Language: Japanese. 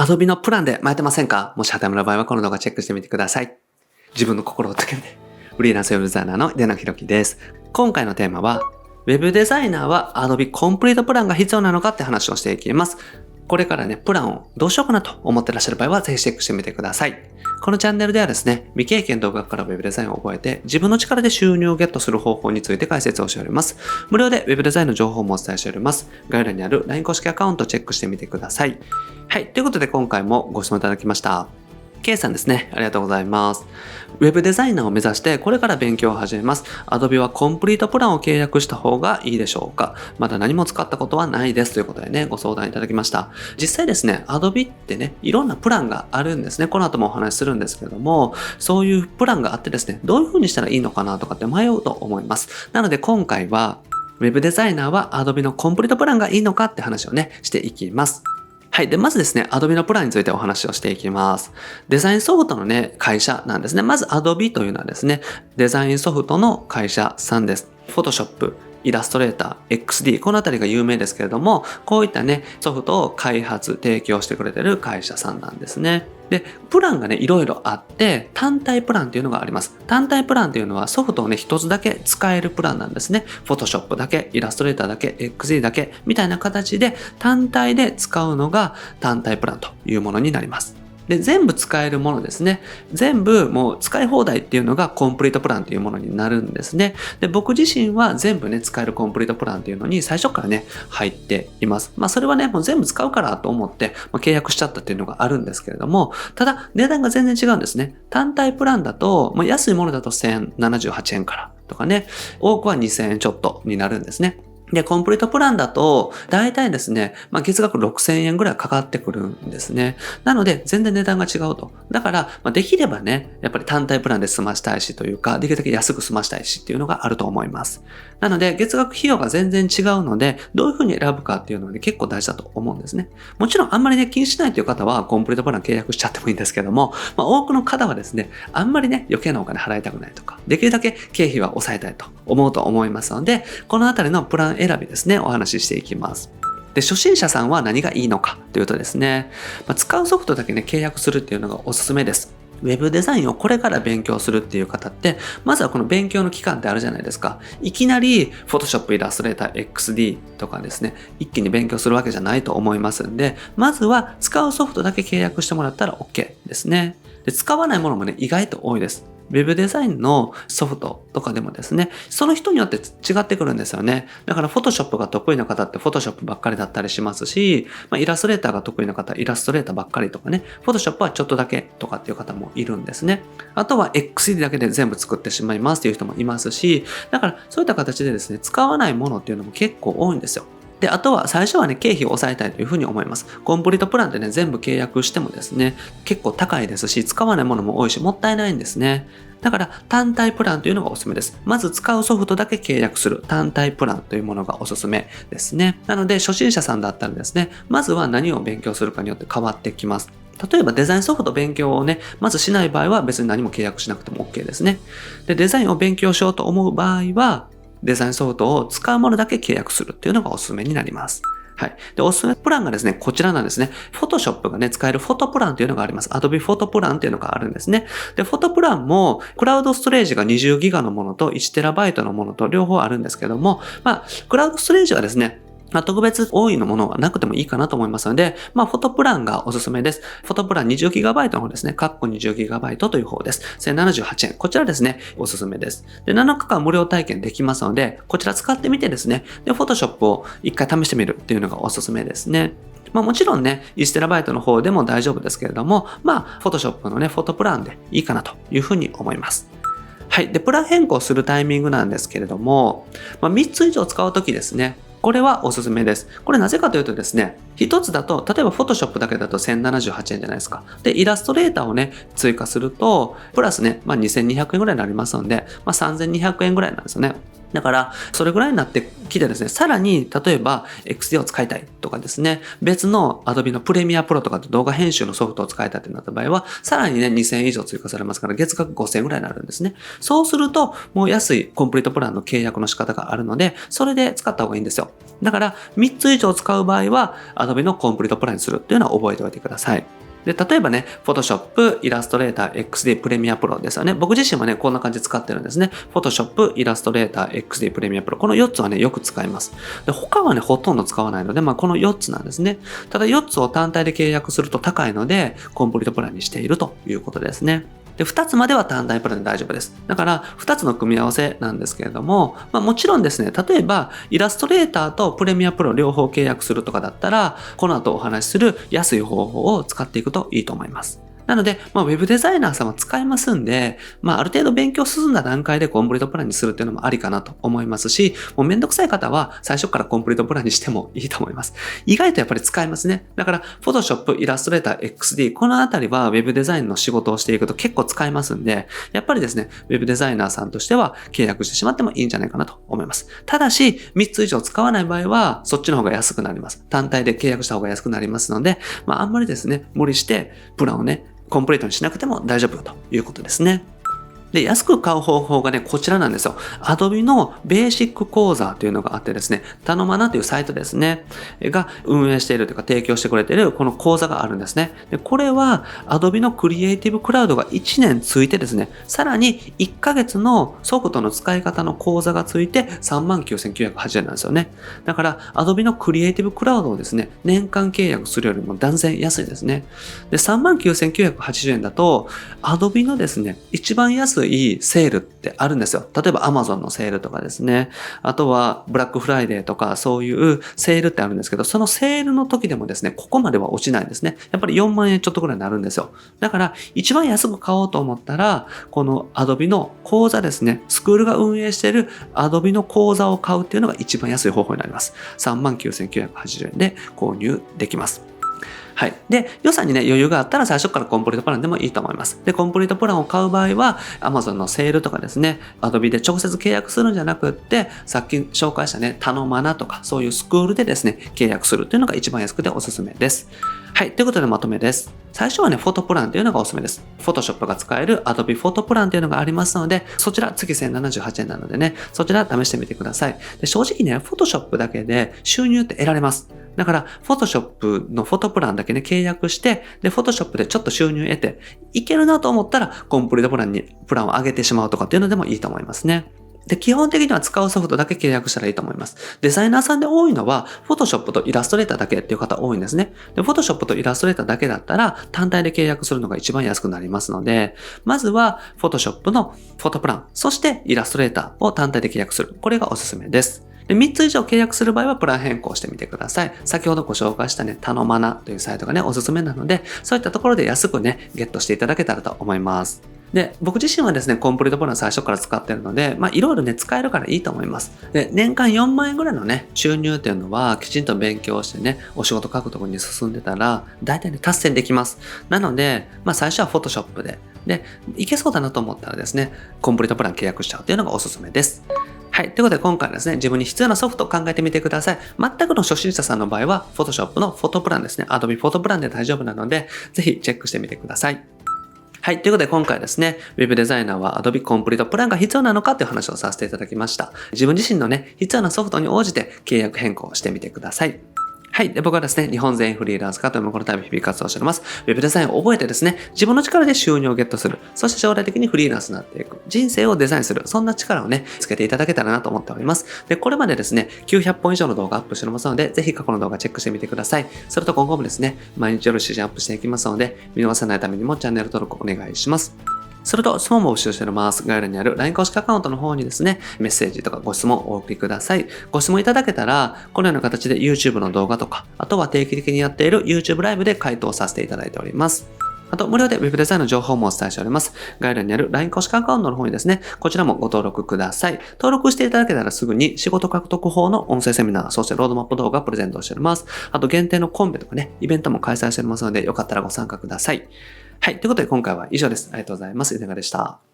Adobe のプランで巻いてませんか？もし旗の場合はこの動画チェックしてみてください。自分の心をつけて、フリーランスウェブデザイナーの出野弘樹です。今回のテーマは、ウェブデザイナーは Adobe コンプリートプランが必要なのかって話をしていきます。これからね、プランをどうしようかなと思ってらっしゃる場合は、ぜひチェックしてみてください。このチャンネルではですね、未経験動画から Web デザインを覚えて、自分の力で収入をゲットする方法について解説をしております。無料で Web デザインの情報もお伝えしております。概要欄にある LINE 公式アカウントチェックしてみてください。はい。ということで今回もご質問いただきました。K さんですね。ありがとうございます。ウェブデザイナーを目指してこれから勉強を始めます。Adobe はコンプリートプランを契約した方がいいでしょうかまだ何も使ったことはないですということでね、ご相談いただきました。実際ですね、Adobe ってね、いろんなプランがあるんですね。この後もお話しするんですけれども、そういうプランがあってですね、どういう風にしたらいいのかなとかって迷うと思います。なので今回は、ウェブデザイナーは Adobe のコンプリートプランがいいのかって話をね、していきます。はい。で、まずですね、Adobe のプランについてお話をしていきます。デザインソフトのね、会社なんですね。まず Adobe というのはですね、デザインソフトの会社さんです。Photoshop、イラストレーター、XD、このあたりが有名ですけれども、こういったね、ソフトを開発、提供してくれてる会社さんなんですね。で、プランがね、いろいろあって、単体プランっていうのがあります。単体プランっていうのはソフトをね、一つだけ使えるプランなんですね。Photoshop だけ、イラストレーターだけ、XD だけ、みたいな形で単体で使うのが単体プランというものになります。で、全部使えるものですね。全部もう使い放題っていうのがコンプリートプランというものになるんですね。で、僕自身は全部ね、使えるコンプリートプランっていうのに最初からね、入っています。まあ、それはね、もう全部使うからと思って、まあ、契約しちゃったっていうのがあるんですけれども、ただ、値段が全然違うんですね。単体プランだと、まあ、安いものだと1078円からとかね、多くは2000円ちょっとになるんですね。で、コンプリートプランだと、大体ですね、まあ、月額6000円ぐらいかかってくるんですね。なので、全然値段が違うと。だから、まあ、できればね、やっぱり単体プランで済ましたいしというか、できるだけ安く済ましたいしっていうのがあると思います。なので、月額費用が全然違うので、どういうふうに選ぶかっていうのは、ね、結構大事だと思うんですね。もちろん、あんまりね、気にしないという方は、コンプリートプラン契約しちゃってもいいんですけども、まあ、多くの方はですね、あんまりね、余計なお金払いたくないとか、できるだけ経費は抑えたいと思うと思いますので、このあたりのプラン選びですね、お話ししていきます。で、初心者さんは何がいいのかというとですね、まあ、使うソフトだけね、契約するっていうのがおすすめです。ウェブデザインをこれから勉強するっていう方って、まずはこの勉強の期間ってあるじゃないですか。いきなり Photoshop、Illustrator、XD とかですね、一気に勉強するわけじゃないと思いますんで、まずは使うソフトだけ契約してもらったら OK ですね。で使わないものもね、意外と多いです。ウェブデザインのソフトとかでもですね、その人によって違ってくるんですよね。だから、フォトショップが得意な方ってフォトショップばっかりだったりしますし、まあ、イラストレーターが得意な方、イラストレーターばっかりとかね、フォトショップはちょっとだけとかっていう方もいるんですね。あとは XD だけで全部作ってしまいますっていう人もいますし、だからそういった形でですね、使わないものっていうのも結構多いんですよ。で、あとは最初はね、経費を抑えたいというふうに思います。コンプリートプランでね、全部契約してもですね、結構高いですし、使わないものも多いし、もったいないんですね。だから単体プランというのがおすすめです。まず使うソフトだけ契約する単体プランというものがおすすめですね。なので初心者さんだったらですね、まずは何を勉強するかによって変わってきます。例えばデザインソフト勉強をね、まずしない場合は別に何も契約しなくても OK ですね。で、デザインを勉強しようと思う場合は、デザインソフトを使うものだけ契約するっていうのがおすすめになります。はい。で、おすすめプランがですね、こちらなんですね。Photoshop がね、使えるフォトプランというのがあります。Adobe フォトプランっていうのがあるんですね。で、フォトプランも、クラウドストレージが 20GB のものと 1TB のものと両方あるんですけども、まあ、クラウドストレージはですね、まあ、特別多いのものはなくてもいいかなと思いますので、まあ、フォトプランがおすすめです。フォトプラン 20GB の方ですね。カッコ 20GB という方です。1078円。こちらですね、おすすめです。で、7日間無料体験できますので、こちら使ってみてですね、で、フォトショップを一回試してみるっていうのがおすすめですね。まあもちろんね、1TB の方でも大丈夫ですけれども、まあ、フォトショップのね、フォトプランでいいかなというふうに思います。はい。で、プラン変更するタイミングなんですけれども、まあ、3つ以上使うときですね、これはおすすめです。これなぜかというとですね、一つだと、例えばフォトショップだけだと1078円じゃないですか。で、イラストレーターをね、追加すると、プラスね、まあ、2200円ぐらいになりますので、まあ、3200円ぐらいなんですよね。だから、それぐらいになってきてですね、さらに、例えば XD を使いたいとかですね、別の Adobe のプレミアプロとかって動画編集のソフトを使いたいってなった場合は、さらにね、2000円以上追加されますから、月額5000円ぐらいになるんですね。そうすると、もう安いコンプリートプランの契約の仕方があるので、それで使った方がいいんですよ。だから、3つ以上使う場合は、Adobe のコンプリートプランにするっていうのは覚えておいてください。で、例えばね、Photoshop、Illustrator、XD、Premiere Pro ですよね。僕自身はね、こんな感じで使ってるんですね。Photoshop、Illustrator、XD、Premiere Pro。この4つはね、よく使います。で、他はね、ほとんど使わないので、まあ、この4つなんですね。ただ4つを単体で契約すると高いので、コンプリートプランにしているということですね。で、2つまでは単体プランで大丈夫です。だから、2つの組み合わせなんですけれども、まあもちろんですね、例えば、イラストレーターとプレミアプロ両方契約するとかだったら、この後お話しする安い方法を使っていくといいと思います。なので、まあ、ウェブデザイナーさんは使えますんで、まあ、ある程度勉強進んだ段階でコンプリートプランにするっていうのもありかなと思いますし、もうめんどくさい方は最初からコンプリートプランにしてもいいと思います。意外とやっぱり使えますね。だから、Photoshop、Illustrator、XD、このあたりは Web デザインの仕事をしていくと結構使えますんで、やっぱりですね、Web デザイナーさんとしては契約してしまってもいいんじゃないかなと思います。ただし、3つ以上使わない場合は、そっちの方が安くなります。単体で契約した方が安くなりますので、まあ、あんまりですね、無理してプランをね、コンプリートにしなくても大丈夫ということですね。で、安く買う方法がね、こちらなんですよ。Adobe のベーシック講座というのがあってですね、頼まなというサイトですね、が運営しているというか提供してくれているこの講座があるんですね。でこれは Adobe のクリエイティブクラウドが1年ついてですね、さらに1ヶ月のソフトの使い方の講座がついて39,980円なんですよね。だから Adobe のクリエイティブクラウドをですね、年間契約するよりも断然安いですね。で、39,980円だと Adobe のですね、一番安いいセールってあるんですよ。例えば Amazon のセールとかですね。あとはブラックフライデーとかそういうセールってあるんですけど、そのセールの時でもですね、ここまでは落ちないんですね。やっぱり4万円ちょっとぐらいになるんですよ。だから一番安く買おうと思ったら、この Adobe の講座ですね。スクールが運営している Adobe の講座を買うっていうのが一番安い方法になります。39,980円で購入できます。はい。で、予算にね、余裕があったら最初からコンプリートプランでもいいと思います。で、コンプリートプランを買う場合は、Amazon のセールとかですね、Adobe で直接契約するんじゃなくって、さっき紹介したね、頼まなとか、そういうスクールでですね、契約するっていうのが一番安くておすすめです。はい。ということでまとめです。最初はね、フォトプランというのがおすすめです。Photoshop が使える Adobe フォトプランというのがありますので、そちら月1078円なのでね、そちら試してみてください。で正直ね、Photoshop だけで収入って得られます。だから、Photoshop のフォトプランだけね、契約して、で、Photoshop でちょっと収入得て、いけるなと思ったら、コンプリートプランに、プランを上げてしまうとかっていうのでもいいと思いますね。で、基本的には使うソフトだけ契約したらいいと思います。デザイナーさんで多いのは、Photoshop とイラストレーターだけっていう方多いんですね。で、Photoshop とイラストレーターだけだったら、単体で契約するのが一番安くなりますので、まずは Photoshop のフォトプラン、そしてイラストレーターを単体で契約する。これがおすすめです。で3つ以上契約する場合はプラン変更してみてください。先ほどご紹介したね、頼まなというサイトがね、おすすめなので、そういったところで安くね、ゲットしていただけたらと思います。で、僕自身はですね、コンプリートプラン最初から使ってるので、まあ、いろいろね、使えるからいいと思います。で、年間4万円ぐらいのね、収入っていうのは、きちんと勉強してね、お仕事獲得に進んでたら、大体ね、達成できます。なので、まあ、最初は Photoshop で、で、いけそうだなと思ったらですね、コンプリートプラン契約しちゃうっていうのがおすすめです。はい。ということで今回はですね、自分に必要なソフトを考えてみてください。全くの初心者さんの場合は、Photoshop のフォトプランですね。Adobe フォトプランで大丈夫なので、ぜひチェックしてみてください。はい。ということで今回ですね、Web デザイナーは Adobe コンプリートプランが必要なのかという話をさせていただきました。自分自身のね、必要なソフトに応じて契約変更してみてください。はい。で、僕はですね、日本全員フリーランス化というこのため日々活動しております。ウェブデザインを覚えてですね、自分の力で収入をゲットする。そして将来的にフリーランスになっていく。人生をデザインする。そんな力をね、つけていただけたらなと思っております。で、これまでですね、900本以上の動画アップしておりますので、ぜひ過去の動画チェックしてみてください。それと今後もですね、毎日夜指示アップしていきますので、見逃さないためにもチャンネル登録お願いします。それと質問も募集しております。概要欄にある LINE 公式アカウントの方にですね、メッセージとかご質問をお送りください。ご質問いただけたら、このような形で YouTube の動画とか、あとは定期的にやっている YouTube ライブで回答させていただいております。あと、無料で Web デザインの情報もお伝えしております。概要欄にある LINE 公式アカウントの方にですね、こちらもご登録ください。登録していただけたらすぐに仕事獲得法の音声セミナー、そしてロードマップ動画プレゼントしております。あと、限定のコンペとかね、イベントも開催しておりますので、よかったらご参加ください。はい。ということで今回は以上です。ありがとうございます。いかがでした？